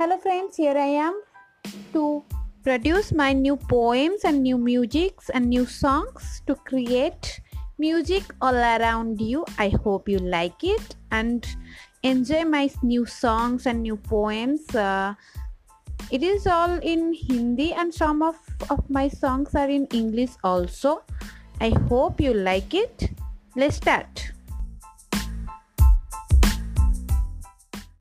Hello friends, here I am to produce my new poems and new musics and new songs to create music all around you. I hope you like it and enjoy my new songs and new poems. Uh, it is all in Hindi and some of, of my songs are in English also. I hope you like it. Let's start.